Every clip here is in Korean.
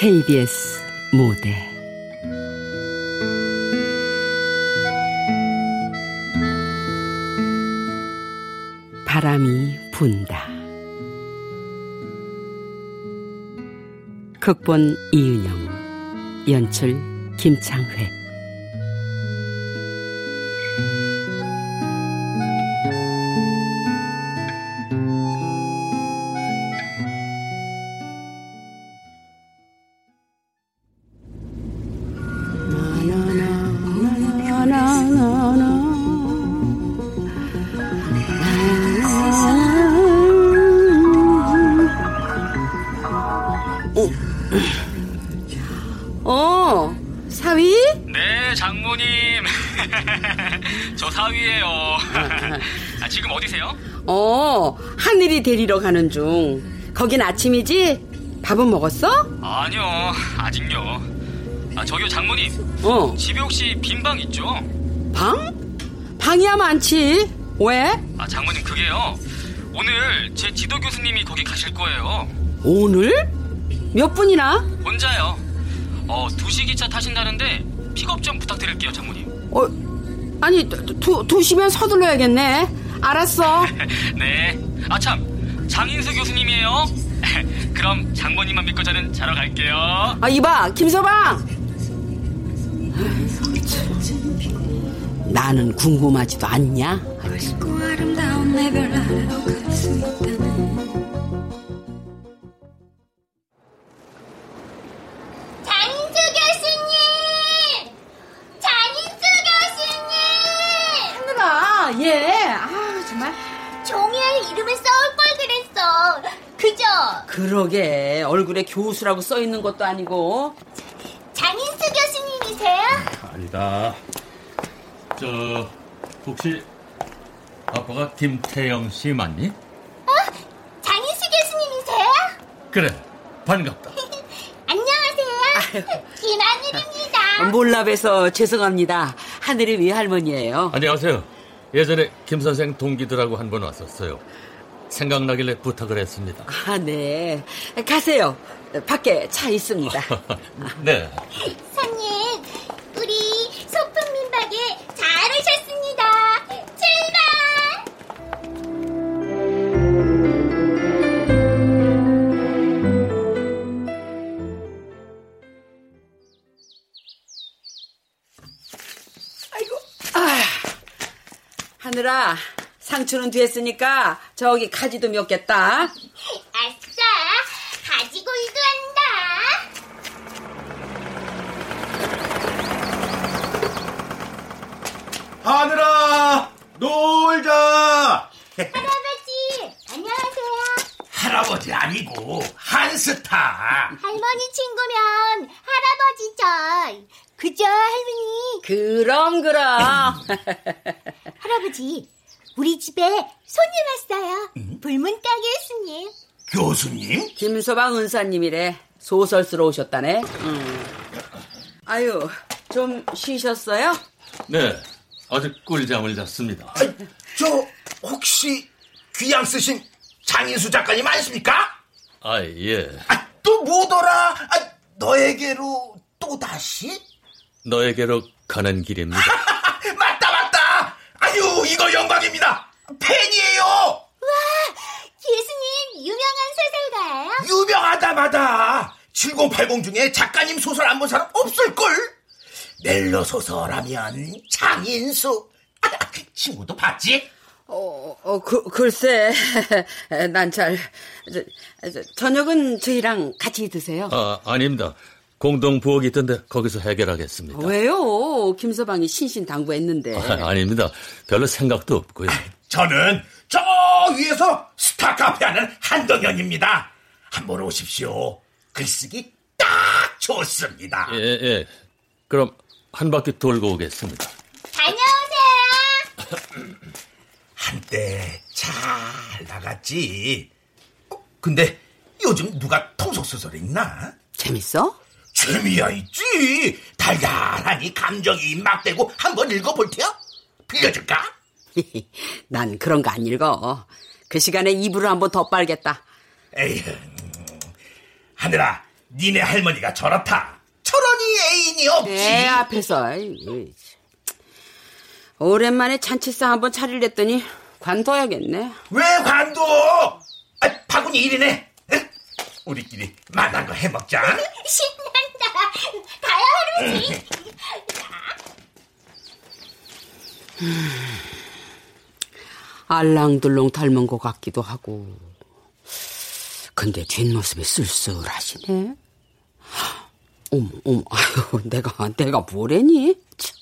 KBS 무대 바람이 분다. 극본 이은영, 연출 김창회. 가는 중. 거긴 아침이지? 밥은 먹었어? 아니요, 아직요. 아, 저기요, 장모님. 어, 집에 혹시 빈 방 있죠? 방? 방이야 많지. 왜? 아, 장모님, 그게요. 오늘 제 지도 교수님이 거기 가실 거예요. 오늘? 몇 분이나? 혼자요. 어, 2시 기차 타신다는데 픽업 좀 부탁드릴게요, 장모님. 어, 아니, 두, 두시면 서둘러야겠네. 알았어. 네. 아, 참. 장인수 교수님이에요. 그럼 장모님만 믿고 저는 자러 갈게요. 아, 이봐, 김서방! 나는 궁금하지도 않냐? 아름다 그러게. 얼굴에 교수라고 써 있는 것도 아니고. 장인수 교수님이세요? 아니다. 저 혹시 아빠가 김태영 씨 맞니? 어? 장인수 교수님이세요? 그래 반갑다. 안녕하세요. 김하늘입니다. 몰라 봬서 죄송합니다. 하늘의 위할머니예요. 안녕하세요. 예전에 김 선생 동기들하고 한 번 왔었어요. 생각나길래 부탁을 했습니다. 아, 네. 가세요. 밖에 차 있습니다. 네. 손님, 우리 소풍 민박에 잘 오셨습니다. 출발! 하늘아, 상추는 됐으니까 저기 가지도 몇 겠다. 아싸, 가지골도 한다. 하늘아 놀자 할아버지, 안녕하세요. 할아버지 아니고 한스타 할머니 친구면 할아버지죠. 그죠, 할머니? 그럼, 그럼. 할아버지, 우리 집에 손님 왔어요. 불문가게 스님. 교수님 김서방 은사님이래. 소설 쓰러 오셨다네. 음. 아유, 좀 쉬셨어요? 네. 아주 꿀잠을 잤습니다. 저 혹시 귀양 쓰신 장인수 작가님 아니십니까? 아 예. 아, 또 뭐더라 아, 너에게로 또 다시 너에게로 가는 길입니다. 아유 이거 영광입니다 팬이에요 교수님, 유명한 소설가예요? 유명하다마다 7080 중에 작가님 소설 안 본 사람 없을걸? 멜로 소설하면 장인수. 아, 친구도 봤지? 어, 어 그, 글쎄. 난 잘. 저, 저, 저녁은 저희랑 같이 드세요. 아 아닙니다. 공동 부엌이 있던데 거기서 해결하겠습니다. 왜요? 김서방이 신신당부했는데. 아, 아닙니다. 별로 생각도 없고요. 저는 저 위에서 스타 카페 하는 한동현입니다. 한번 오십시오. 글쓰기 딱 좋습니다. 예, 예. 그럼 한 바퀴 돌고 오겠습니다. 다녀오세요. 한때 잘 나갔지. 어, 근데 요즘 누가 통속소설 읽나? 재밌어? 재미야 있지. 달달하니 감정이 입막되고 한번 읽어볼 테야? 빌려줄까? 난 그런 거 안 읽어. 그 시간에 이불을 한번 더 빨겠다. 에휴, 하늘아, 니네 할머니가 저렇다. 저러니 애인이 없지. 내 앞에서. 오랜만에 잔치상 한번 차리랬더니 관둬야겠네. 왜 관둬? 아, 바구니 일이네. 응? 우리끼리 만난 거 해먹자. 신난 다. 가요, 할아버지. 알랑들롱 닮은 것 같기도 하고. 근데 뒷모습이 쓸쓸하시네. 어머, 어머, 아유, 내가, 내가 뭐래니? 참.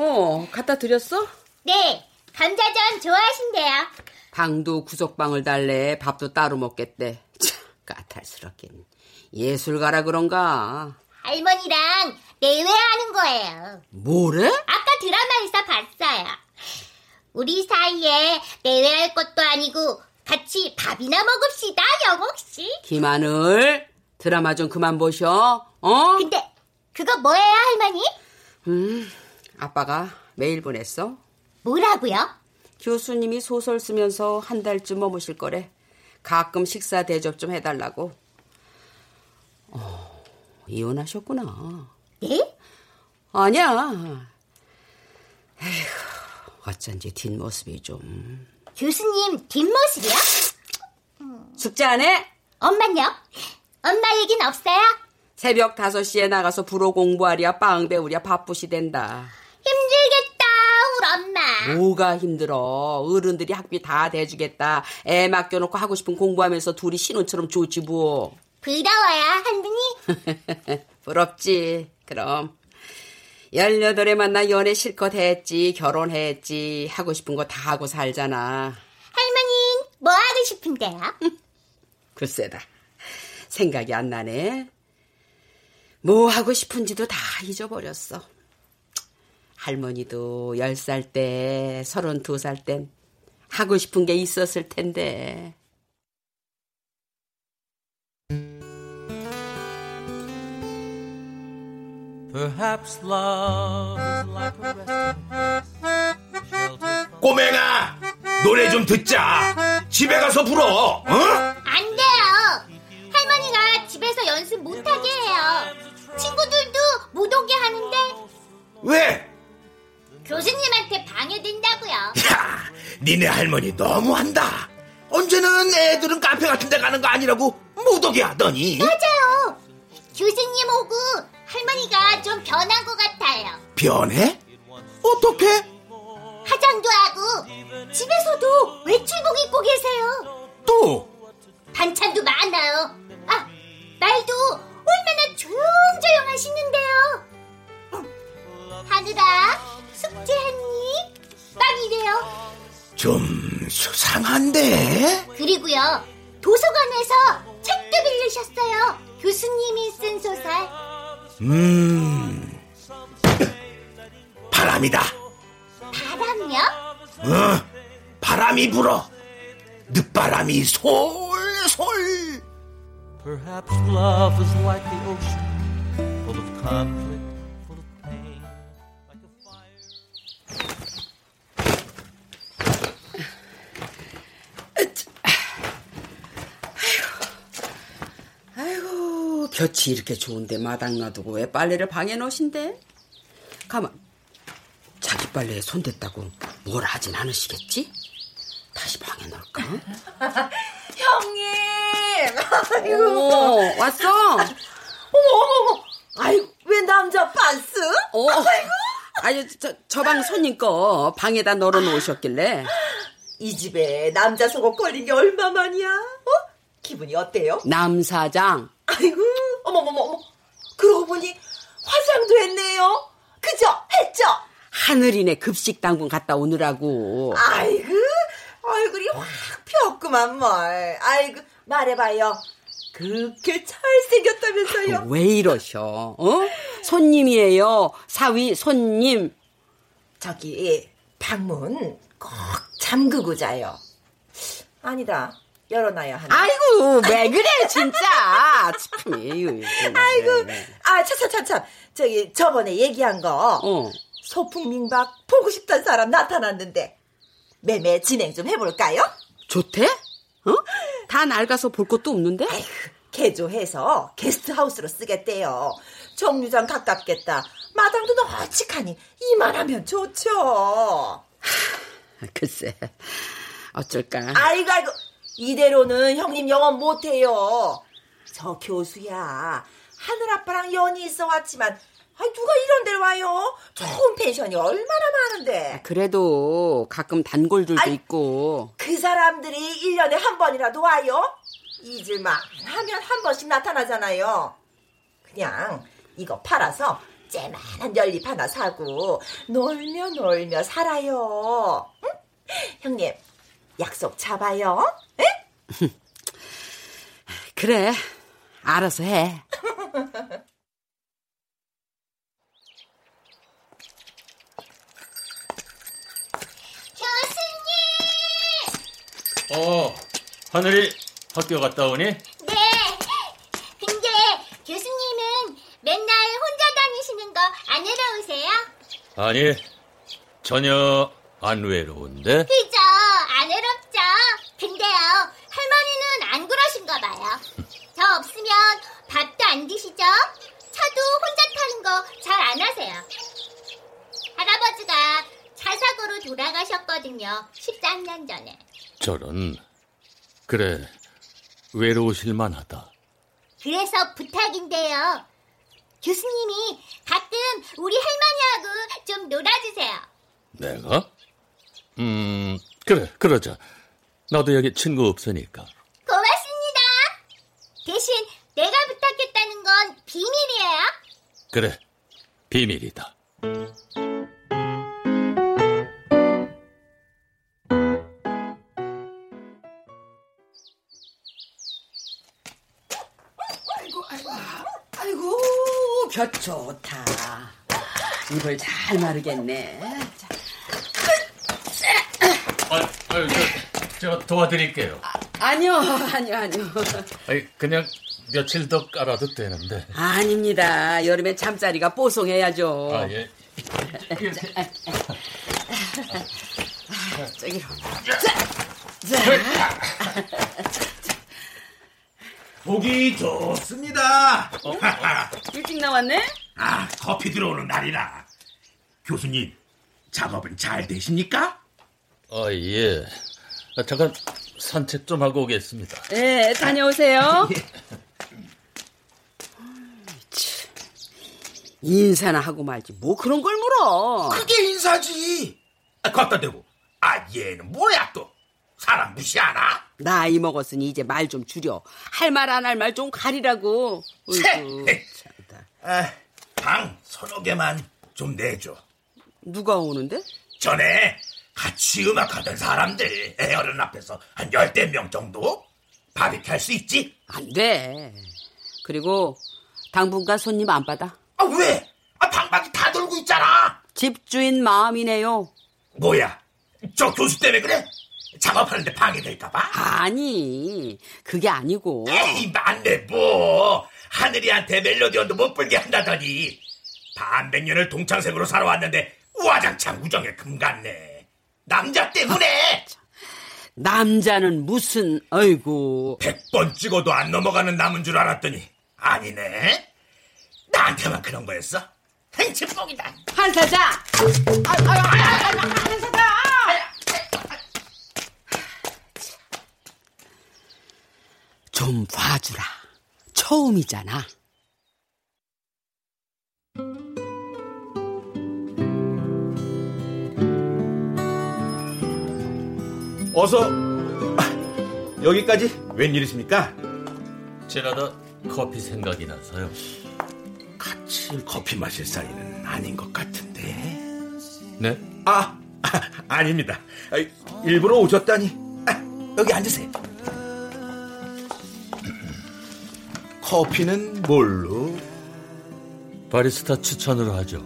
어, 갖다 드렸어? 네, 감자전 좋아하신대요. 방도 구석방을 달래 밥도 따로 먹겠대. 참, 까탈스럽긴. 예술가라 그런가. 할머니랑 내외하는 거예요. 뭐래? 아까 드라마에서 봤어요. 우리 사이에 내외할 것도 아니고 같이 밥이나 먹읍시다, 영옥 씨. 김하늘, 드라마 좀 그만 보셔. 어? 근데 그거 뭐예요, 할머니? 음, 아빠가 메일 보냈어. 뭐라고요? 교수님이 소설 쓰면서 한 달쯤 머무실 거래. 가끔 식사 대접 좀 해달라고. 어, 이혼하셨구나. 네? 아니야. 에휴, 어쩐지 뒷모습이 좀. 교수님 뒷모습이요? 숙제 안 해? 엄마요? 엄마 얘긴 없어요? 새벽 5시에 나가서 불어 공부하랴 빵 배우랴 바쁘시댄다. 엄마. 뭐가 힘들어. 어른들이 학비 다 대주겠다. 애 맡겨놓고 하고 싶은 공부하면서 둘이 신혼처럼 좋지 뭐. 부러워요, 할머니? 부럽지. 그럼. 18에 만나 연애 실컷 했지. 결혼했지. 하고 싶은 거 다 하고 살잖아. 할머니, 뭐 하고 싶은데요? 글쎄다. 생각이 안 나네. 뭐 하고 싶은지도 다 잊어버렸어. 할머니도 10살 때, 32살 땐 하고 싶은 게 있었을 텐데. 꼬맹아, 노래 좀 듣자. 집에 가서 불어. 어? 안 돼요. 할머니가 집에서 연습 못하게 해요. 친구들도 못 오게 하는데 왜? 교수님한테 방해된다고요. 야, 니네 할머니 너무한다. 언제는 애들은 카페 같은 데 가는 거 아니라고 못 오게 하더니. 맞아요. 교수님 오고 할머니가 좀 변한 것 같아요. 변해? 어떻게? 화장도 하고 집에서도 외출복 입고 계세요. 또? 반찬도 많아요. 아, 말도 얼마나 조용조용 하시는데요. 하늘아, 숙제했니? 막 이래요. 좀 수상한데? 그리고요, 도서관에서 책도 빌리셨어요. 교수님이 쓴 소설. 음. 바람이다. 바람요? 어, 바람이 불어. 늦바람이 솔솔. Perhaps love is like the ocean, full of conflict, 볕이 이렇게 좋은데 마당 놔두고 왜 빨래를 방에 넣으신대? 가만, 자기 빨래에 손댔다고 뭘 하진 않으시겠지? 다시 방에 넣을까? 형님! 오, 왔어? 어머, 어머, 어머! 아이고, 왜 남자 반스? 어, 아유, 저, 저 방 손님 거 방에다 널어 놓으셨길래. 이 집에 남자 속옷 걸린 게 얼마만이야? 어? 기분이 어때요? 남 사장. 아이고, 어머머머, 어머. 그러고 보니 화장도 했네요. 그죠? 했죠? 하늘이네 급식 당분 갔다 오느라고. 아이고, 얼굴이 확 폈구만 뭘. 아이고, 말해봐요. 그렇게 잘생겼다면서요? 왜 이러셔? 어? 손님이에요. 사위 손님. 저기 방문 꼭 잠그고 자요. 아니다. 열어놔야 하나. 아이고 왜 그래 진짜. 참, 에휴, 아이고, 네, 아, 차차차차. 저기 저번에 얘기한 거 어. 소풍민박 보고 싶던 사람 나타났는데 매매 진행 좀 해볼까요? 좋대? 어? 다 낡아서 볼 것도 없는데? 개조해서 게스트하우스로 쓰겠대요. 정류장 가깝겠다. 마당도 널찍하니 이만하면 좋죠. 글쎄 어쩔까. 아이고 아이고 이대로는 형님 영업 못해요. 저 교수야 하늘 아빠랑 연이 있어 왔지만 아이 누가 이런 데를 와요? 좋은 펜션이 얼마나 많은데. 그래도 가끔 단골들도 아이. 있고. 그 사람들이 1년에 한 번이라도 와요? 잊을만 하면 한 번씩 나타나잖아요. 그냥 이거 팔아서 째만한 연립 하나 사고 놀며 놀며 살아요. 응? 형님 약속 잡아요. 에? 그래 알아서 해. 교수님! 어, 하늘이 학교 갔다 오니? 네. 근데 교수님은 맨날 혼자 다니시는 거 안 외로우세요? 아니, 전혀 안 외로운데? 그죠? 근데요, 할머니는 안 그러신가 봐요. 저 없으면 밥도 안 드시죠? 차도 혼자 타는 거 잘 안 하세요. 할아버지가 차 사고로 돌아가셨거든요. 13년 전에. 저런. 그래, 외로우실 만 하다. 그래서 부탁인데요. 교수님이 가끔 우리 할머니하고 좀 놀아주세요. 내가? 음, 그래, 그러자. 나도 여기 친구 없으니까. 고맙습니다. 대신 내가 부탁했다는 건 비밀이에요. 그래, 비밀이다. 아이고 볕 좋다. 이걸 잘 마르겠네. 아, 아, 저, 제가 도와드릴게요. 아 니요 아니요 아니요. 아니, 그냥 며칠 더 깔아도 되는데. 아닙니다. 여름엔 잠자리가 뽀송해야죠. 아, 예. 저기로. 자, 보기 좋습니다. 일찍 나왔네? 아, 커피 들어오는 날이라. 교수님, 작업은 잘 되십니까? 아, 예. 아, 잠깐 산책 좀 하고 오겠습니다. 네, 다녀오세요. 인사나 하고 말지 뭐 그런 걸 물어. 그게 인사지. 아, 갖다 대고. 아, 얘는 뭐야 또? 사람 무시하나? 나이 먹었으니 이제 말 좀 줄여. 할 말 안 할 말 좀 가리라고. 참다. 아, 방 서너 개만 좀 내줘. 누가 오는데? 전에 같이 음악하던 사람들 애어른 앞에서 한 열대 명 정도 바비큐 할 수 있지? 안 돼. 그리고 당분간 손님 안 받아. 아 왜? 아 방박이 다 돌고 있잖아. 집주인 마음이네요. 뭐야? 저 교수 때문에 그래? 작업하는데 방해될까봐? 아니, 그게 아니고. 에이 맞네 뭐 하늘이한테 멜로디언도 못 불게 한다더니 반백년을 동창생으로 살아왔는데 와장창 우정에 금갔네. 남자 때문에 남자는 무슨, 아이고. 백번 찍어도 안 넘어가는 남은 줄 알았더니 아니네. 나한테만 그런 거였어? 행치뽕이다. 한 사장! 아, 아, 아, 한 사장! 좀 봐주라. 처음이잖아. 어서 아, 여기까지 웬일이십니까? 지나다 커피 생각이 나서요. 같이 커피 마실 사이는 아닌 것 같은데. 네? 아, 아 아닙니다. 아, 일부러 오셨다니. 아, 여기 앉으세요. 커피는 뭘로? 바리스타 추천으로 하죠.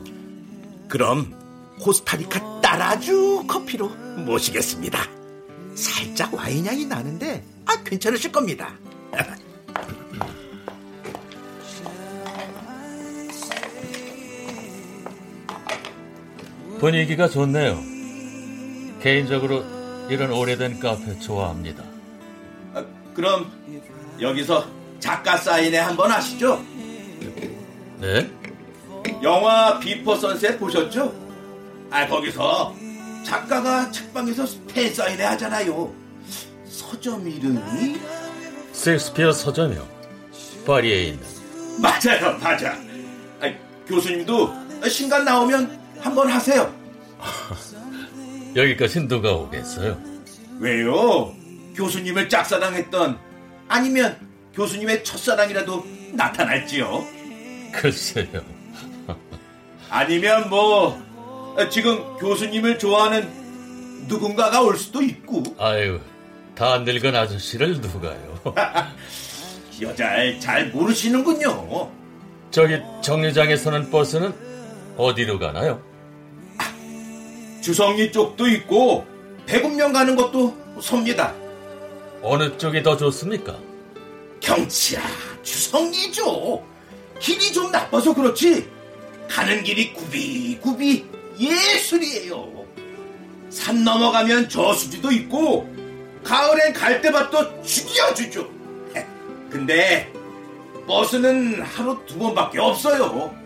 그럼 코스타리카 따라주 커피로 모시겠습니다. 살짝 와인 향이 나는데 아 괜찮으실 겁니다. 분위기가 좋네요. 개인적으로 이런 오래된 카페 좋아합니다. 아, 그럼 여기서 작가 사인회 한번 하시죠. 네? 영화 Before Sunset 보셨죠? 아 거기서 작가가 책방에서 팬 사인회 하잖아요. 서점 이름이 셰익스피어 서점이요. 파리에 있는. 맞아요, 맞아. 아, 교수님도 신간 나오면 한번 하세요. 여기까지 누가 오겠어요? 왜요? 교수님을 짝사랑했던 아니면 교수님의 첫사랑이라도 나타날지요. 글쎄요. 아니면 뭐 지금 교수님을 좋아하는 누군가가 올 수도 있고 아유, 다 늙은 아저씨를 누가요? 여자를 잘 모르시는군요. 저기 정류장에 서는 버스는 어디로 가나요? 주성리 쪽도 있고 배금령 가는 것도 섭니다. 어느 쪽이 더 좋습니까? 경치야 주성리죠. 길이 좀 나빠서 그렇지 가는 길이 구비구비 예술이에요. 산 넘어가면 저수지도 있고 가을엔 갈대밭도 죽여주죠. 근데 버스는 하루 두 번밖에 없어요. 도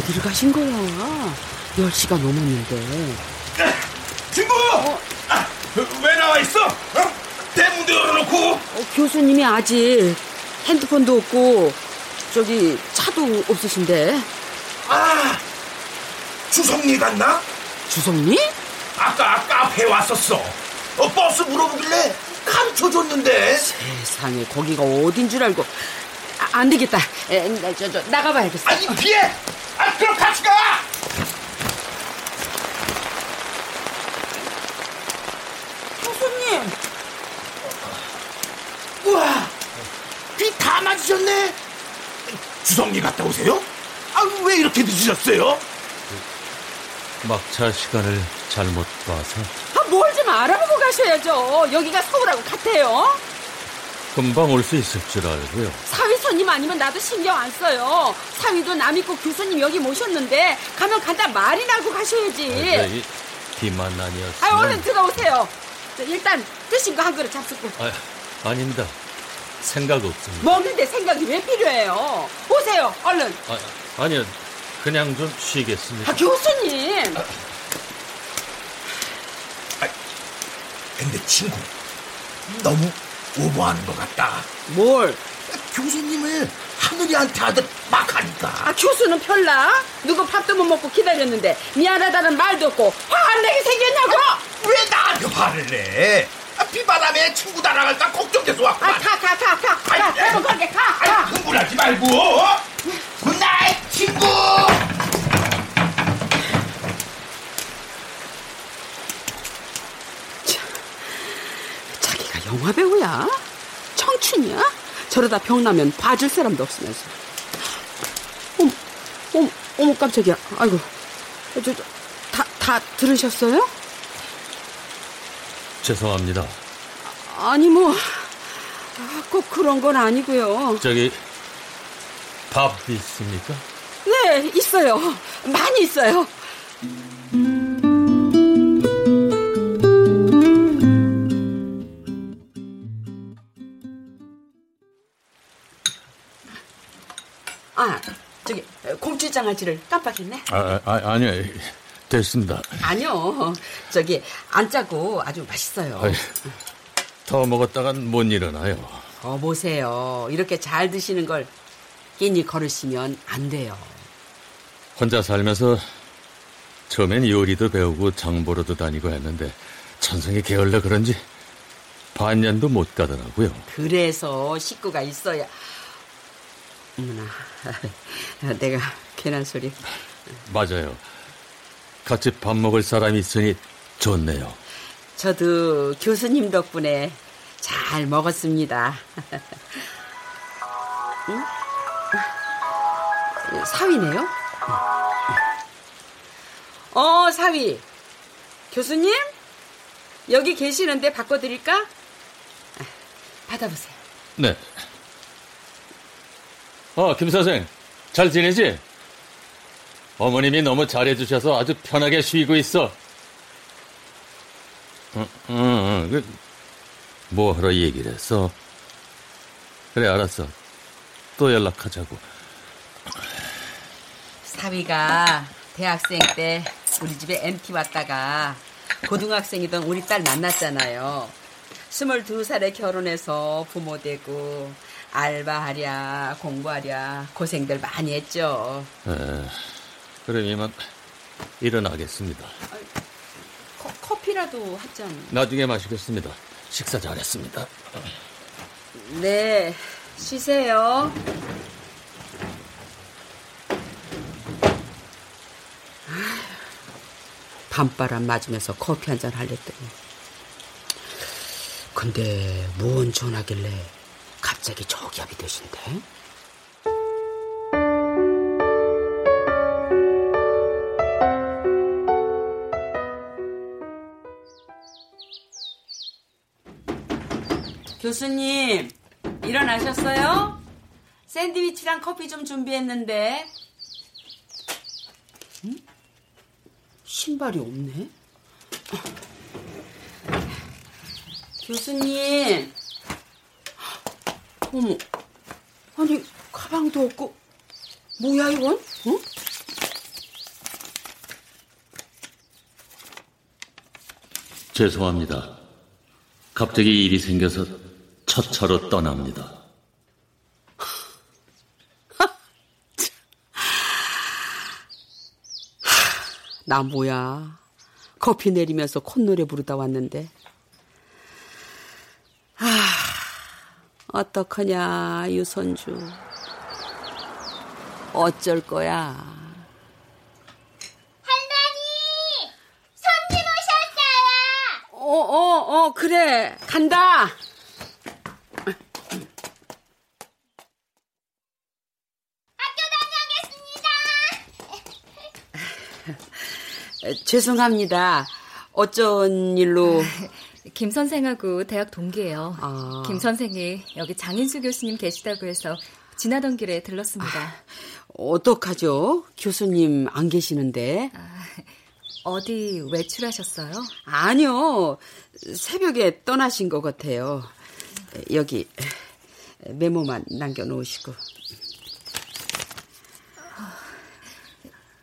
어디를 가신 거야? 10시가 넘었는데. 친구! 아, 왜 나와 있어? 어? 대문도 열어놓고 어, 교수님이 아직 핸드폰도 없고 저기 차도 없으신데. 아 주성리 갔나? 주성리? 아까 카페에 왔었어. 어, 버스 물어보길래 감춰줬는데. 세상에 거기가 어딘 줄 알고. 아, 안 되겠다. 에, 나, 저, 저, 나가봐야겠어. 아니 피해. 아 그럼 같이 가. 교수님. 우와 귀다 맞으셨네. 주성리 갔다 오세요? 아 왜 이렇게 늦으셨어요? 막차 시간을 잘못 봐서 아, 뭘 좀 알아보고 가셔야죠. 여기가 서울하고 같아요. 금방 올 수 있을 줄 알고요. 사위 손님 아니면 나도 신경 안 써요. 사위도 남 있고 교수님 여기 모셨는데 가면 간다 말이나 하고 가셔야지. 어제 이 비만 아니었으면 아, 얼른 들어오세요. 저, 일단 드신 거 한 그릇 잡수고. 아, 아닙니다. 생각 없습니다. 먹는데 생각이 왜 필요해요? 오세요, 얼른. 아, 아니요. 그냥 좀 쉬겠습니다. 아, 교수님. 근데 친구 너무 오버하는 것 같다. 뭘? 교수님을 하늘이한테 하듯 막 하니까. 아, 교수는 별나? 누구 밥도 못 먹고 기다렸는데 미안하다는 말도 없고 화 안 내게 생겼냐고? 왜 나한테 화를 내? 아, 비바람에 친구 날아갈까 걱정돼서 왔구만. 아, 가, 가, 가, 가, 가, 가, 행복하게 가, 가. 아이, 흥분하지 말고. Good night, 친구. 자기가 영화 배우야? 청춘이야? 저러다 병나면 봐줄 사람도 없으면서. 어머, 어머, 어머 깜짝이야. 아이고, 저, 저, 다, 다 들으셨어요? 죄송합니다. 아니 뭐, 아, 꼭 그런 건 아니고요. 저기 밥 있습니까? 네, 있어요. 많이 있어요. 아, 저기 곰치장아찌를 깜빡했네. 아, 아 아니요. 됐습니다. 아니요. 저기 안 짜고 아주 맛있어요. 아이, 더 먹었다간 못 일어나요. 어 보세요. 이렇게 잘 드시는 걸 끼니 걸으시면 안 돼요. 혼자 살면서 처음엔 요리도 배우고 장보러도 다니고 했는데 천성이 게을러 그런지 반년도 못 가더라고요. 그래서 식구가 있어야. 어머나, 내가 괜한 소리. 맞아요. 같이 밥 먹을 사람이 있으니 좋네요. 저도 교수님 덕분에 잘 먹었습니다. 응? 사위네요? 어, 사위. 교수님? 여기 계시는데 바꿔드릴까? 받아보세요. 네. 어, 김 선생, 잘 지내지? 어머님이 너무 잘해주셔서 아주 편하게 쉬고 있어. 응, 응, 응. 그, 뭐 하러 얘기를 했어? 그래, 알았어. 또 연락하자고. 사위가 대학생 때 우리 집에 MT 왔다가 고등학생이던 우리 딸 만났잖아요. 22살에 결혼해서 부모 되고 알바하랴 공부하랴 고생들 많이 했죠. 에, 그럼 이만 일어나겠습니다. 커, 커피라도 한 잔. 나중에 마시겠습니다. 식사 잘했습니다. 네, 쉬세요. 밤바람 맞으면서 커피 한 잔 할랬더니 근데 뭔 전화길래 갑자기 저기압이 되신대? 교수님 일어나셨어요? 샌드위치랑 커피 좀 준비했는데 응? 신발이 없네 교수님 어머 아니 가방도 없고 뭐야 이건? 응? 죄송합니다. 갑자기 일이 생겨서 첫 차로 떠납니다. 나 뭐야 커피 내리면서 콧노래 부르다 왔는데 어떡하냐 유선주. 어쩔 거야. 할머니! 손님 오셨어요! 어 어어 어, 그래. 간다. 에, 죄송합니다. 어쩐 일로 김 선생하고 대학 동기예요. 아. 김 선생이 여기 장인수 교수님 계시다고 해서 지나던 길에 들렀습니다. 어떡하죠 교수님 안 계시는데 어디 외출하셨어요? 아니요. 새벽에 떠나신 것 같아요. 여기 메모만 남겨놓으시고.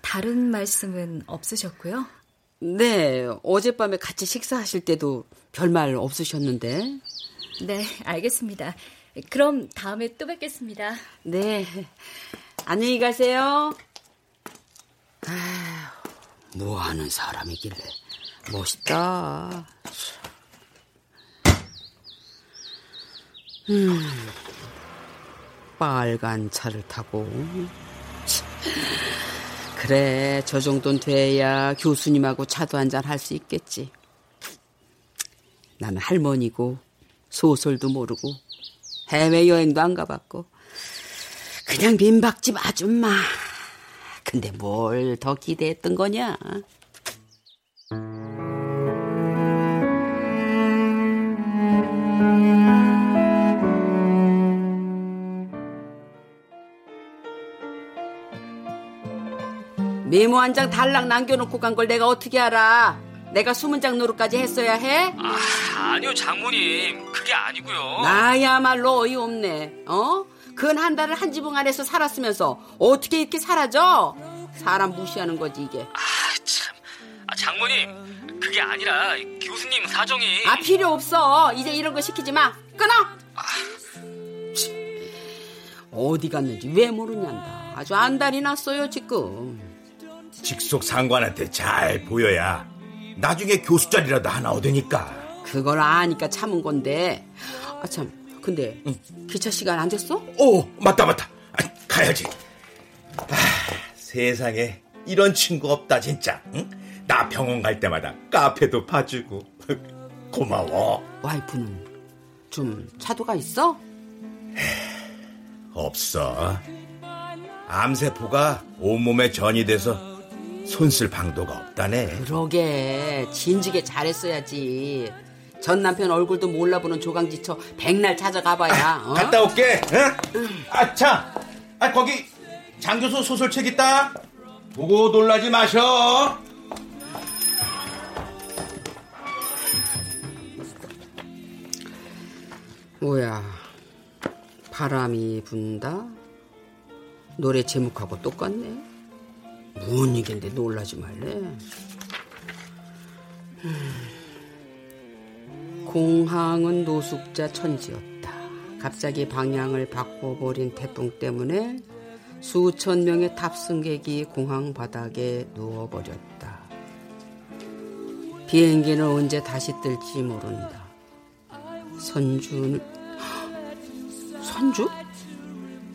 다른 말씀은 없으셨고요? 네, 어젯밤에 같이 식사하실 때도 별말 없으셨는데. 네, 알겠습니다. 그럼 다음에 또 뵙겠습니다. 네, 안녕히 가세요. 뭐 하는 사람이길래 멋있다. 음, 빨간 차를 타고. 그래, 저 정도는 돼야 교수님하고 차도 한잔 할 수 있겠지. 나는 할머니고, 소설도 모르고, 해외여행도 안 가봤고, 그냥 민박집 아줌마. 근데 뭘 더 기대했던 거냐? 메모 한 장 달랑 남겨놓고 간 걸 내가 어떻게 알아? 내가 수문 장 노릇까지 했어야 해? 아, 아니요, 장모님. 그게 아니고요. 나야말로 어이없네. 어? 근 한 달을 한 지붕 안에서 살았으면서 어떻게 이렇게 사라져? 사람 무시하는 거지 이게. 아, 참. 아, 장모님, 그게 아니라 교수님 사정이. 아 필요 없어. 이제 이런 거 시키지 마. 끊어. 치, 어디 갔는지 왜 모르냐다. 아주 안달이 났어요 지금. 직속 상관한테 잘 보여야 나중에 교수 자리라도 하나 얻으니까. 그걸 아니까 참은 건데. 아 참. 근데 기차 시간 안 됐어? 오 맞다 맞다. 아, 가야지. 아, 세상에 이런 친구 없다 진짜. 응? 나 병원 갈 때마다 카페도 봐주고 고마워. 와이프는 좀 차도가 있어? 없어. 암세포가 온몸에 전이 돼서 손쓸 방도가 없다네. 그러게 진지게 잘했어야지. 전 남편 얼굴도 몰라보는 조강지처 백날 찾아가봐야. 어? 갔다 올게. 응? 아, 자, 아, 거기 장 교수 소설책 있다. 보고 놀라지 마셔. 뭐야? 바람이 분다. 노래 제목하고 똑같네. 뭔 얘긴데 놀라지 말래. 음. 공항은 노숙자 천지였다. 갑자기 방향을 바꿔버린 태풍 때문에 수천 명의 탑승객이 공항 바닥에 누워버렸다. 비행기는 언제 다시 뜰지 모른다. 선주는 선주?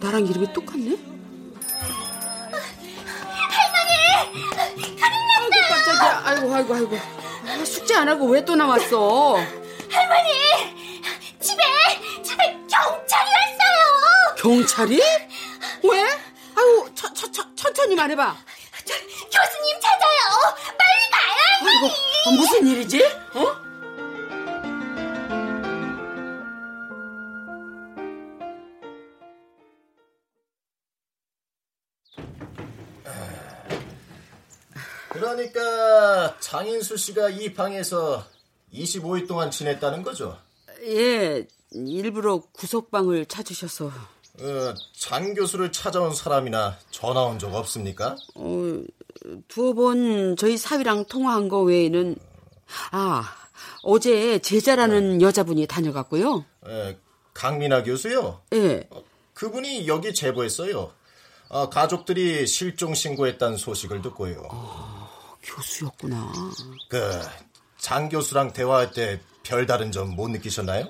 나랑 이름이 똑같네? 아이고 깜짝이야. 아이고 아이고 아이고. 아, 숙제 안 하고 왜 또 나왔어? 할머니! 집에, 집에 경찰이 왔어요! 경찰이? 왜? 아유 천, 천, 천, 천천히 말해봐. 저, 교수님 찾아요! 빨리 가요, 할머니! 아이고 아, 무슨 일이지? 그러니까 장인수 씨가 이 방에서 25일 동안 지냈다는 거죠? 예, 일부러 구석방을 찾으셔서. 어, 장 교수를 찾아온 사람이나 전화 온 적 없습니까? 어, 두어 번 저희 사위랑 통화한 거 외에는 아 어제 제자라는 여자분이 다녀갔고요. 예, 강민아 교수요? 예. 그분이 여기 제보했어요. 아, 가족들이 실종 신고했다는 소식을 듣고요. 교수였구나. 그, 장 교수랑 대화할 때 별다른 점 못 느끼셨나요?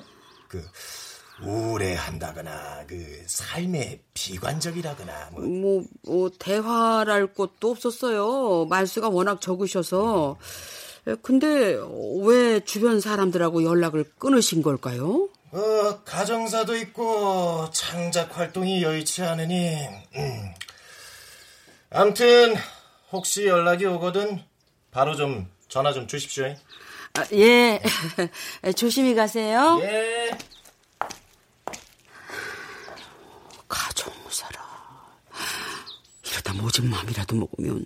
그, 우울해한다거나, 그, 삶에 비관적이라거나, 뭐. 뭐, 뭐 대화랄 것도 없었어요. 말수가 워낙 적으셔서. 에, 근데 왜 주변 사람들하고 연락을 끊으신 걸까요? 어, 가정사도 있고, 창작 활동이 여의치 않으니, 음. 암튼, 혹시 연락이 오거든, 바로 좀 전화 좀 주십시오. 아, 예. 조심히 가세요. 예. 가정사라. 이러다 모진 마음이라도 먹으면.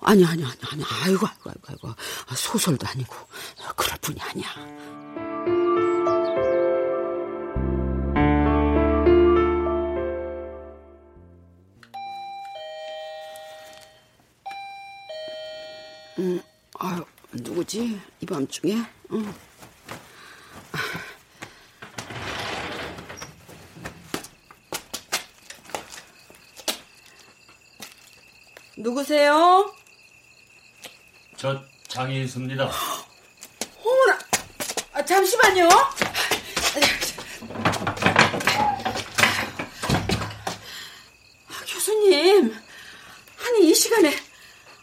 아니, 아니, 아니, 아니. 아이고, 아이고, 아이고, 아이고. 소설도 아니고. 그럴 뿐이 아니야. 누구지? 이 밤중에? 응. 누구세요? 저 장인수입니다. 어머나, 아, 잠시만요. 아, 교수님, 아니 이 시간에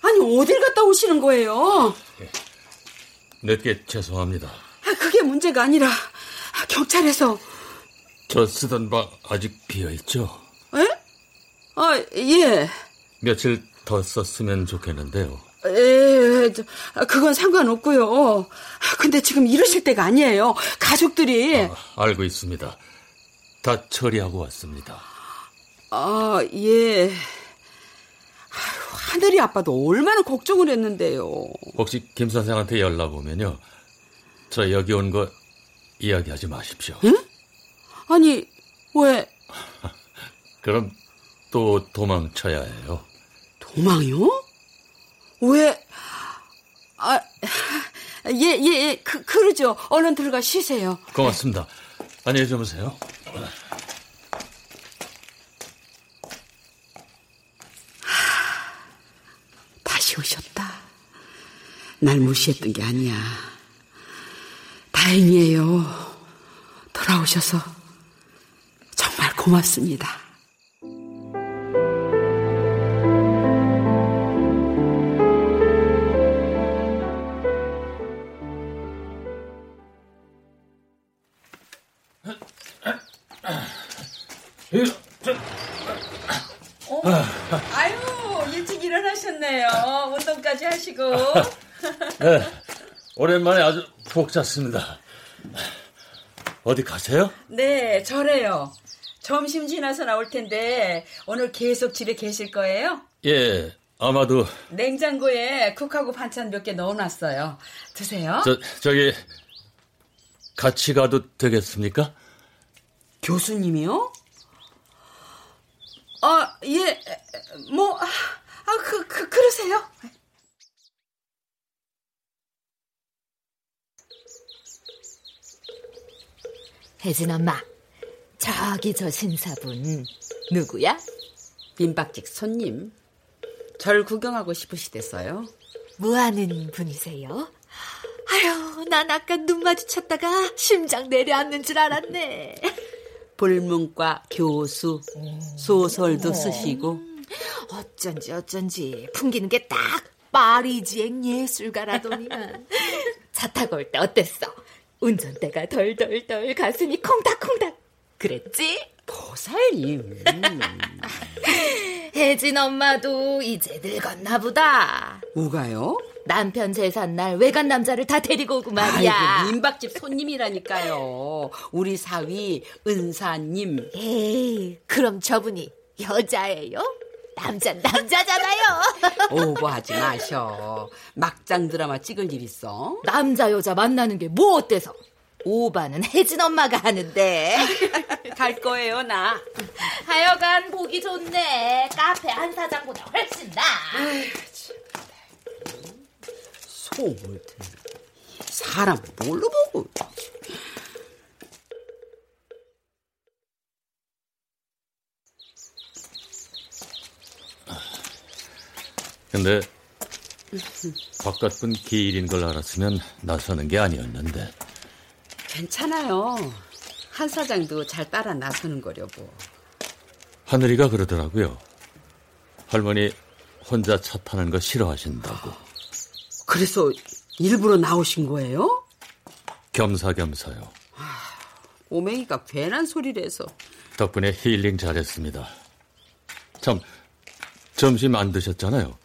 아니 어딜 갔다 오시는 거예요? 늦게 죄송합니다. 아, 그게 문제가 아니라 아, 경찰에서 저 쓰던 방 아직 비어 있죠? 에? 아, 예. 며칠 더 썼으면 좋겠는데요. 아, 그건 상관없고요. 아, 근데 지금 이러실 때가 아니에요. 가족들이. 알고 있습니다. 다 처리하고 왔습니다. 아, 예. 하늘이 아빠도 얼마나 걱정을 했는데요. 혹시 김 선생한테 연락 오면요. 저 여기 온 거 이야기하지 마십시오. 응? 아니, 왜? 그럼 또 도망쳐야 해요. 도망이요? 왜? 아, 예, 예, 예, 그, 그러죠. 얼른 들어가 쉬세요. 고맙습니다. 안녕히 주무세요. 다시 오셨다. 날 무시했던 게 아니야. 다행이에요. 돌아오셔서 정말 고맙습니다. 어? 아유, 일찍 일어나셨네요. 운동까지 하시고. 네, 오랜만에 아주 푹 잤습니다. 어디 가세요? 네, 저래요. 점심 지나서 나올 텐데 오늘 계속 집에 계실 거예요? 예, 아마도 냉장고에 국하고 반찬 몇 개 넣어놨어요. 드세요. 저 저기 같이 가도 되겠습니까? 교수님이요? 아, 예, 뭐, 아, 그, 그, 그러세요? 혜진 엄마, 저기 저 신사분 누구야? 민박집 손님. 절 구경하고 싶으시댔어요. 뭐 하는 분이세요? 아유, 난 아까 눈 마주쳤다가 심장 내려앉는 줄 알았네. 불문과 교수, 소설도 쓰시고. 어쩐지 어쩐지 풍기는 게 딱 파리지행 예술가라더니만. 차 타고 올 때 어땠어? 운전대가 덜덜덜 가슴이 콩닥콩닥. 그랬지? 보살님. 혜진 엄마도 이제 늙었나 보다. 뭐가요? 남편 재산 날 외간 남자를 다 데리고 오고 말이야. 아이고, 민박집 손님이라니까요. 우리 사위 은사님. 에이, 그럼 저분이 여자예요? 남자 남자잖아요. 오버하지 마셔. 막장 드라마 찍을 일 있어? 남자 여자 만나는 게 뭐 어때서? 오바는 혜진 엄마가 하는데. 갈 거예요, 나. 하여간 보기 좋네. 카페 한 사장보다 훨씬 나. 소물 듣는 사람 뭘로 보고. 근데 바깥 분 기일인 걸 알았으면 나서는 게 아니었는데 괜찮아요. 한 사장도 잘 따라 나서는 거려고. 하늘이가 그러더라고요. 할머니 혼자 차 타는 거 싫어하신다고. 그래서 일부러 나오신 거예요? 겸사겸사요. 오맹이가 괜한 소리를 해서. 덕분에 힐링 잘했습니다. 참 점심 안 드셨잖아요.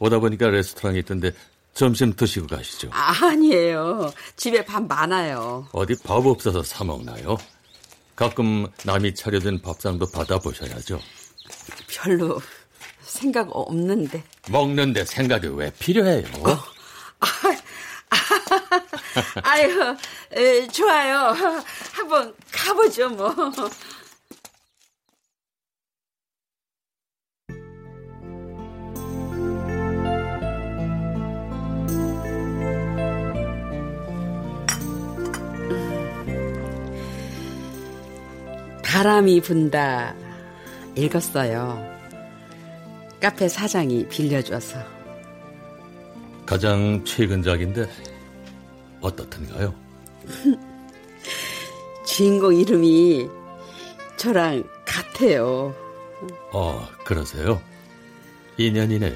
오다 보니까 레스토랑에 있던데 점심 드시고 가시죠. 아니에요. 집에 밥 많아요. 어디 밥 없어서 사 먹나요? 가끔 남이 차려준 밥상도 받아보셔야죠. 별로 생각 없는데. 먹는데 생각이 왜 필요해요? 아유, 에, 좋아요. 한번 가보죠, 뭐. 바람이 분다. 읽었어요. 카페 사장이 빌려줘서. 가장 최근작인데 어떻든가요? 주인공 이름이 저랑 같아요. 어, 그러세요? 인연이네요.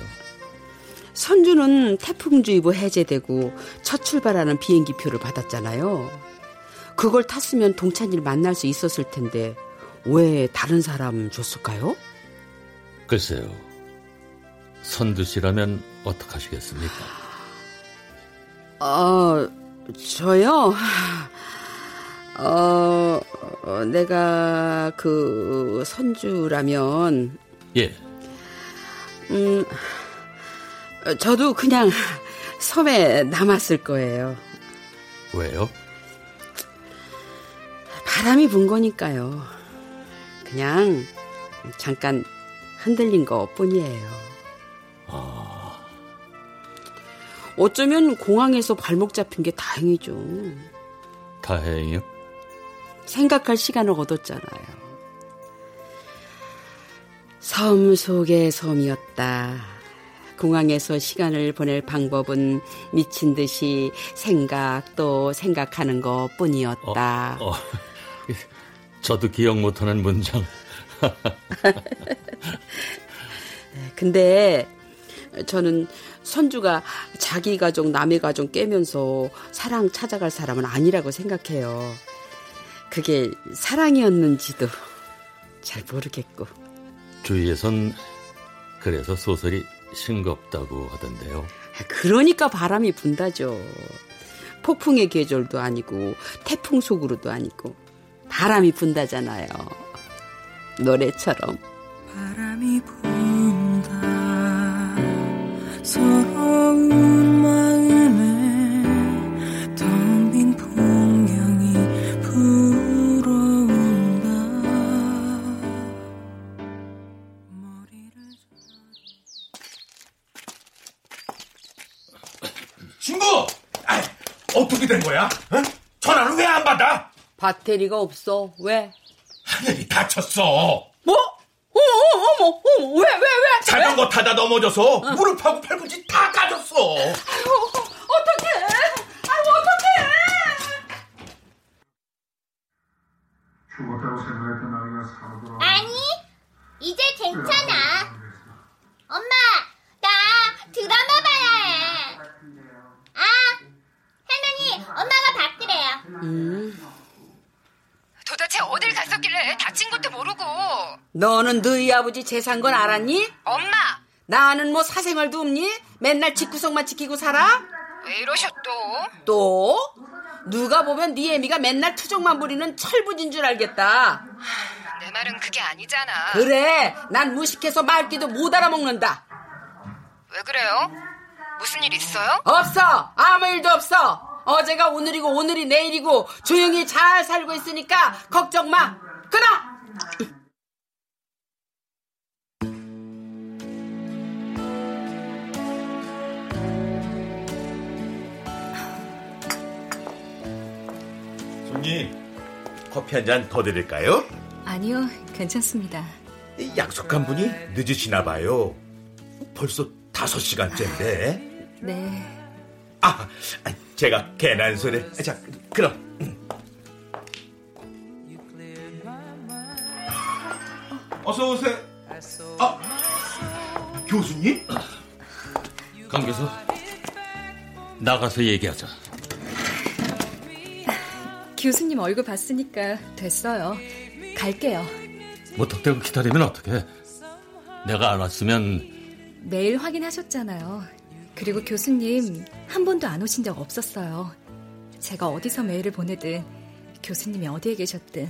선주는 태풍주의보 해제되고 첫 출발하는 비행기표를 받았잖아요. 그걸 탔으면 동찬이를 만날 수 있었을 텐데 왜 다른 사람 줬을까요? 글쎄요. 선두 씨라면 어떡하시겠습니까? 어, 저요? 어, 어, 내가 그 선주라면 예. 음, 어, 저도 그냥 섬에 남았을 거예요. 왜요? 바람이 분 거니까요. 그냥 잠깐 흔들린 것 뿐이에요. 아, 어쩌면 공항에서 발목 잡힌 게 다행이죠. 다행이요? 생각할 시간을 얻었잖아요. 섬 속의 섬이었다. 공항에서 시간을 보낼 방법은 미친 듯이 생각 또 생각하는 것 뿐이었다. 어, 저도 기억 못하는 문장. 근데 저는 선주가 자기 가족, 남의 가족 깨면서 사랑 찾아갈 사람은 아니라고 생각해요. 그게 사랑이었는지도 잘 모르겠고. 주위에선 그래서 소설이 싱겁다고 하던데요. 그러니까 바람이 분다죠. 폭풍의 계절도 아니고 태풍 속으로도 아니고 바람이 분다잖아요. 노래처럼. 바람이 분다 서러운 마음에 텅 빈 풍경이 불어온다 친구! 아, 어떻게 된 거야? 어? 전화를 왜 안 받아? 배터리가 없어. 왜? 하늘이 다쳤어. 뭐? 어머, 어머, 어머, 어머, 왜, 왜, 왜? 자전거 타다 넘어져서 무릎하고 팔꿈치 다 까졌어. 아이고, 어떡해. 아이고, 어떡해. 죽었다고 생각했던 아이가 살아돌아. 아니, 이제 괜찮아. 엄마, 나 드라마 봐야 해. 아, 할머니, 엄마가 받으래요. 도대체 어딜 갔었길래 다친 것도 모르고. 너는 너희 아버지 재산 건 알았니? 엄마! 나는 뭐 사생활도 없니? 맨날 집구석만 지키고 살아? 왜 이러셔 또? 또? 누가 보면 네 애미가 맨날 투정만 부리는 철부진 줄 알겠다. 내 말은 그게 아니잖아. 그래, 난 무식해서 말귀도 못 알아먹는다. 왜 그래요? 무슨 일 있어요? 없어! 아무 일도 없어! 어제가 오늘이고 오늘이 내일이고 조용히 잘 살고 있으니까 걱정 마! 끊어! 손님, 커피 한 잔 더 드릴까요? 아니요, 괜찮습니다. 약속한 분이 늦으시나 봐요. 벌써 다섯 시간째인데. 네. 아, 제가 괜한 소리. 자, 그럼. 어서 오세요. 아, 교수님? 강 교수, 나가서 얘기하자. 교수님 얼굴 봤으니까 됐어요. 갈게요. 무턱대고 기다리면 어떡해? 내가 안 왔으면 매일 확인하셨잖아요. 그리고 교수님 한 번도 안 오신 적 없었어요. 제가 어디서 메일을 보내든 교수님이 어디에 계셨든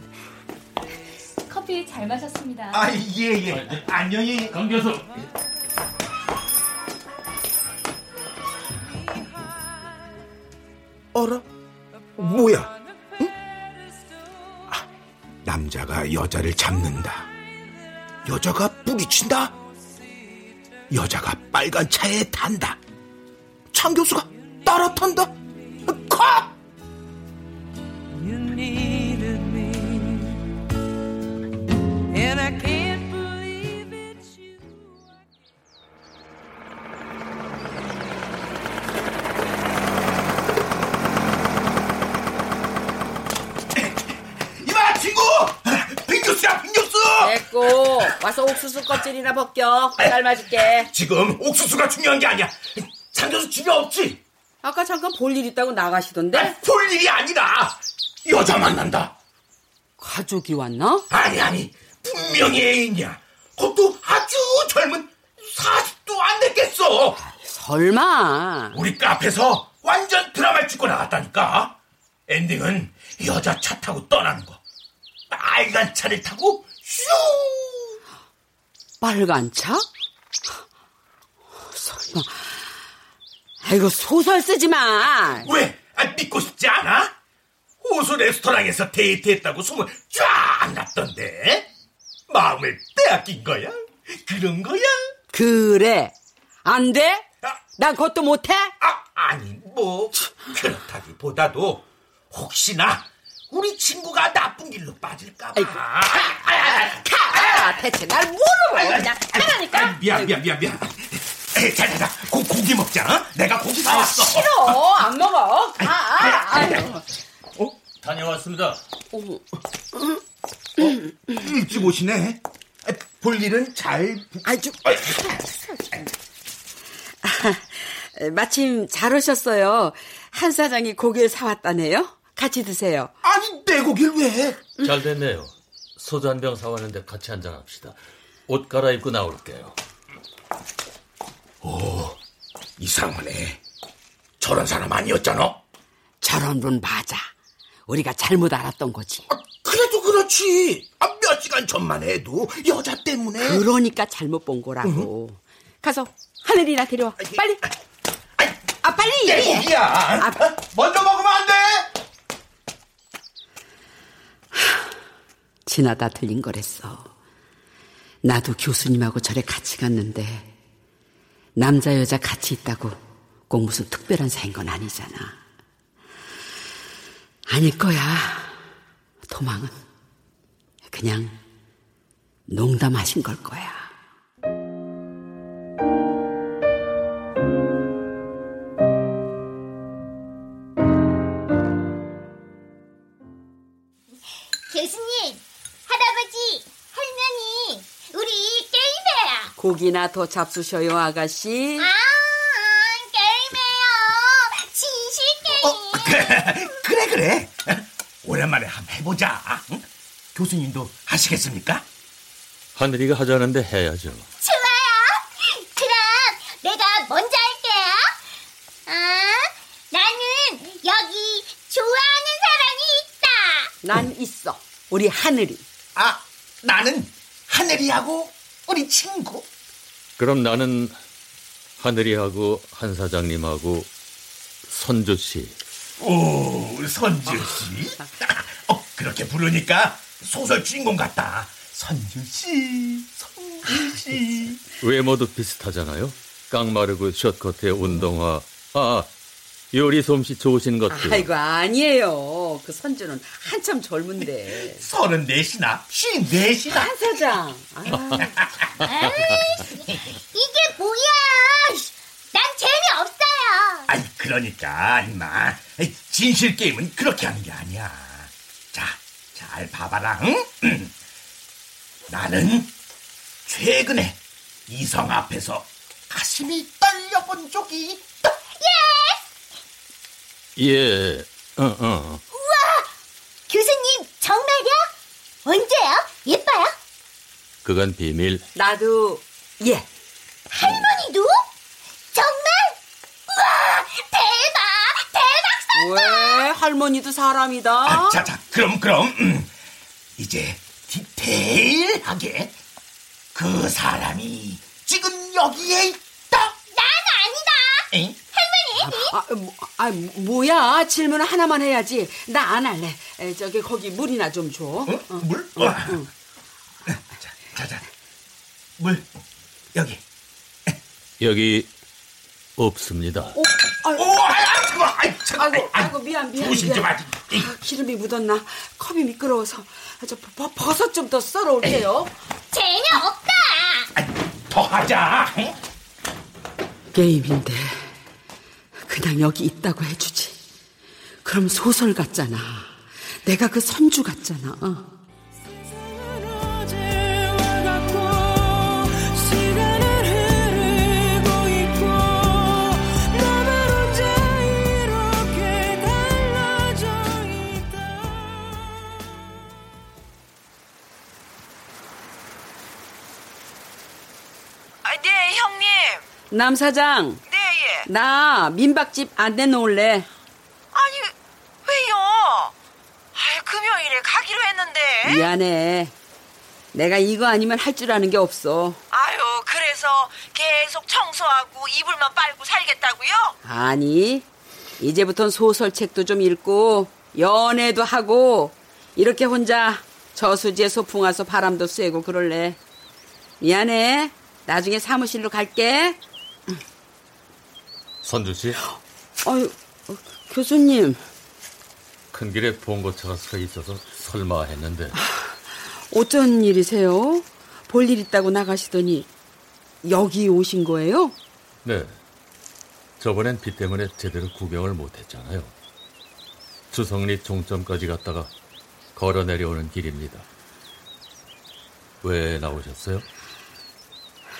커피 잘 마셨습니다. 아, 예, 예. 안녕히. 강 교수. 어라? 뭐야? 응? 아, 남자가 여자를 잡는다. 여자가 뿌리친다. 여자가 빨간 차에 탄다. 장 교수가 따라 탄다. 컷! You needed me, and I can't believe it's you. 이봐, 친구! 빙교수야, 빙교수! 됐고 와서 옥수수 껍질이나 벗겨 삶아줄게 지금 옥수수가 중요한 게 아니야. 장 교수 집에 없지? 아까 잠깐 볼 일 있다고 나가시던데 볼 일이 아니라 여자 만난다. 가족이 왔나? 아니 아니 분명히 애인이야. 그것도 아주 젊은 40도 안 됐겠어. 설마 우리 카페에서 완전 드라마 찍고 나갔다니까. 엔딩은 여자 차 타고 떠나는 거. 빨간 차를 타고 슈. 빨간 차? 설마 아이고 소설 쓰지 마 왜? 아, 믿고 싶지 않아? 호수 레스토랑에서 데이트했다고 소문 쫙 났던데. 마음을 빼앗긴 거야? 그런 거야? 그래 안 돼? 난 그것도 못해? 아니 뭐 그렇다기보다도 혹시나 우리 친구가 나쁜 길로 빠질까봐. 가! 대체 날 뭐로 그냥 하라니까. 미안 미안 미안 미안. 자 자 자 고, 고기 먹자. 어? 내가 고기 사왔어. 아, 싫어 안 먹어. 가. 아유. 다녀왔습니다. 어머. 일찍 오시네. 볼 일은 잘. 아주. 마침 잘 오셨어요. 한 사장이 고기를 사왔다네요. 같이 드세요. 아니 내 고기를 왜? 잘 됐네요. 소주 한 병 사왔는데 같이 한잔 합시다. 옷 갈아입고 나올게요. 오 이상하네. 저런 사람 아니었잖아. 저런 분 맞아. 우리가 잘못 알았던 거지. 그래도 그렇지. 아, 몇 시간 전만 해도 여자 때문에. 그러니까 잘못 본 거라고. 가서 하늘이나 데려와. 빨리. 아 빨리. 내 고기야. 아, 먼저 먹으면 안 돼. 지나다 들린 거랬어. 나도 교수님하고 절에 같이 갔는데 남자 여자 같이 있다고 꼭 무슨 특별한 사이인 건 아니잖아. 아닐 거야. 도망은 그냥 농담하신 걸 거야. 고기나 더 잡수셔요, 아가씨. 아, 게임해요. 진실 게임. 그래 그래. 오랜만에 한번 해보자. 응? 교수님도 하시겠습니까? 하늘이가 하자는데 해야죠. 좋아요. 그럼 내가 먼저 할게요. 아, 나는 여기 좋아하는 사람이 있다. 난 있어. 우리 하늘이. 아, 나는 하늘이하고 우리 친구. 그럼 나는 하늘이하고 한 사장님하고 선주 씨. 오, 선주 씨. 어, 그렇게 부르니까 소설 주인공 같다. 선주 씨, 선주 씨. 외모도 비슷하잖아요. 깡마르고 숏컷에 운동화. 아, 요리 솜씨 좋으신 것도. 아이고 아니에요. 그 선주는 한참 젊은데. 서른 넷이나 쉰 넷이나. 한 사장. 이게 뭐야? 난 재미없어요. 아이, 그러니까, 임마. 진실 게임은 그렇게 하는 게 아니야. 자, 잘 봐봐라, 응? 나는 최근에 이성 앞에서 가슴이 떨려본 적이 있다. 예, 어, 어. 우와! 교수님, 정말요? 언제요? 예뻐요? 그건 비밀. 나도 예. 할머니도? 정말? 우와! 대박! 대박 왜 할머니도 사람이다. 아, 자, 자, 그럼, 그럼. 음, 이제 디테일하게 그 사람이 지금 여기에 있다. 난 아니다. 엥? 할머니? 아, 뭐, 아, 뭐야? 질문 하나만 해야지. 나 안 할래. 에, 저기 거기 물이나 좀 줘. 어? 물? 어, 응. 자, 자. 물, 여기. 여기 없습니다. 어, 아유, 오, 아이, 아이, 잠깐, 아이, 잠깐. 아이고, 아이고, 미안, 미안. 조심 좀 미안. 하지. 아, 기름이 묻었나? 컵이 미끄러워서. 아, 저 버, 버섯 좀 더 썰어 올게요. 재미없다. 더 하자. 응? 게임인데 그냥 여기 있다고 해주지. 그럼 소설 같잖아. 내가 그 선주 같잖아. 어. 아, 남 사장, 네, 예. 나 민박집 안 내놓을래. 아니, 왜요? 아, 금요일에 가기로 했는데. 미안해. 내가 이거 아니면 할 줄 아는 게 없어. 아유, 그래서 계속 청소하고 이불만 빨고 살겠다고요? 아니, 이제부턴 소설책도 좀 읽고 연애도 하고 이렇게 혼자 저수지에 소풍 와서 바람도 쐬고 그럴래. 미안해. 나중에 사무실로 갈게. 선주 씨, 아유, 어, 교수님, 큰 길에 봉고차가 서 있어서 설마 했는데 어쩐 일이세요? 볼 일 있다고 나가시더니 여기 오신 거예요? 네. 저번엔 비 때문에 제대로 구경을 못했잖아요. 주성리 종점까지 갔다가 걸어 내려오는 길입니다. 왜 나오셨어요?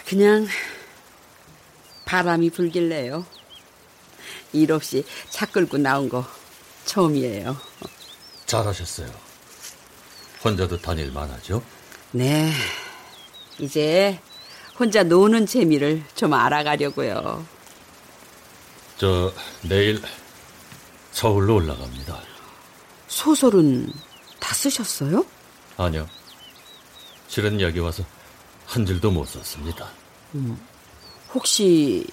그냥 바람이 불길래요. 일 없이 차 끌고 나온 거 처음이에요. 잘하셨어요. 혼자도 다닐 만 하죠? 네. 이제 혼자 노는 재미를 좀 알아가려고요. 저 내일 서울로 올라갑니다. 소설은 다 쓰셨어요? 아니요. 실은 여기 와서 한 줄도 못 썼습니다. 음, 혹시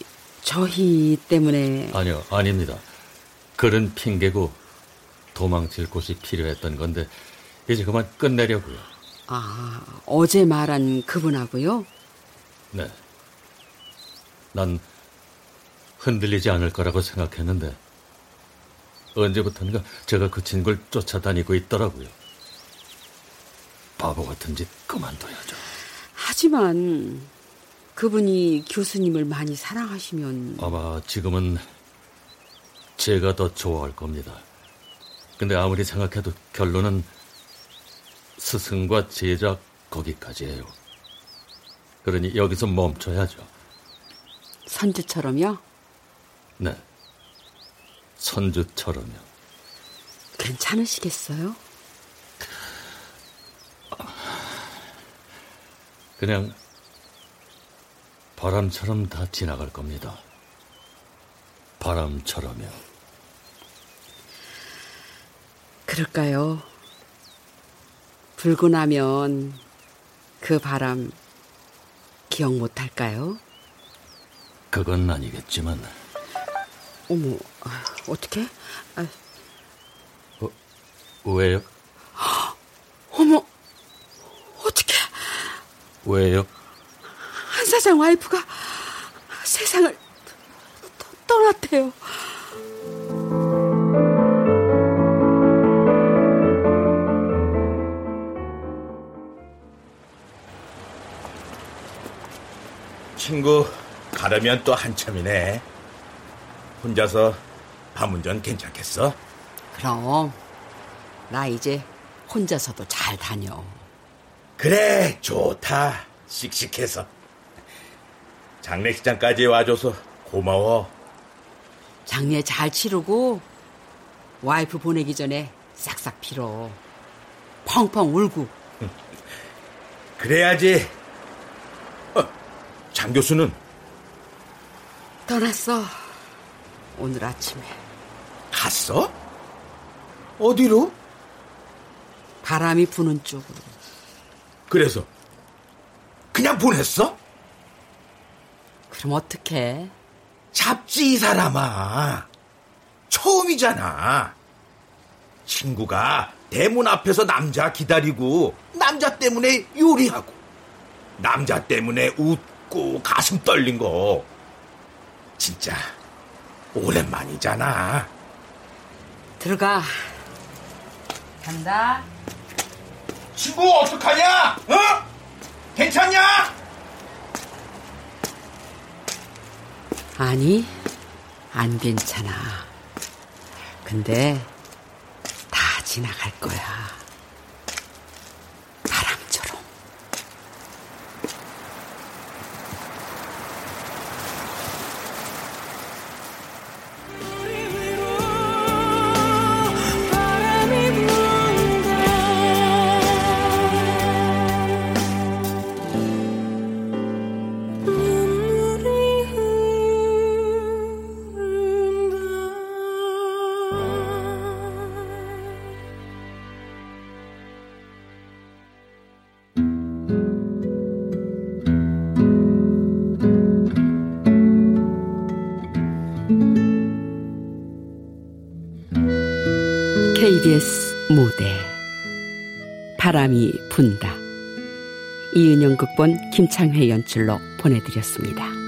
저희 때문에 아니요, 아닙니다. 글은 핑계고 도망칠 곳이 필요했던 건데 이제 그만 끝내려고요. 아 어제 말한 그분하고요? 네. 난 흔들리지 않을 거라고 생각했는데 언제부턴가 제가 그 친구를 쫓아다니고 있더라고요. 바보 같은 짓 그만둬야죠. 하지만 그분이 교수님을 많이 사랑하시면 아마 지금은 제가 더 좋아할 겁니다. 근데 아무리 생각해도 결론은 스승과 제자 거기까지예요. 그러니 여기서 멈춰야죠. 선주처럼요? 네. 선주처럼요. 괜찮으시겠어요? 그냥 바람처럼 다 지나갈 겁니다. 바람처럼요. 그럴까요? 불고 나면 그 바람 기억 못 할까요? 그건 아니겠지만 어머, 아, 어떻게? 아, 왜요? 어머, 어떻게? 왜요? 한 사장 와이프가 세상을 떠- 떠났대요. 친구 가려면 또 한참이네. 혼자서 밤운전 괜찮겠어? 그럼 나 이제 혼자서도 잘 다녀. 그래 좋다. 씩씩해서. 장례식장까지 와줘서 고마워. 장례 잘 치르고 와이프 보내기 전에 싹싹 빌어. 펑펑 울고. 그래야지. 어, 장 교수는 떠났어. 오늘 아침에. 갔어? 어디로? 바람이 부는 쪽으로. 그래서 그냥 보냈어? 그럼 어떡해? 잡지 이 사람아. 처음이잖아. 친구가 대문 앞에서 남자 기다리고 남자 때문에 요리하고 남자 때문에 웃고 가슴 떨린 거 진짜 오랜만이잖아. 들어가. 간다. 친구 어떡하냐? 어? 괜찮냐? 아니, 안 괜찮아. 근데 다 지나갈 거야. 극본 김창회 연출로 보내드렸습니다.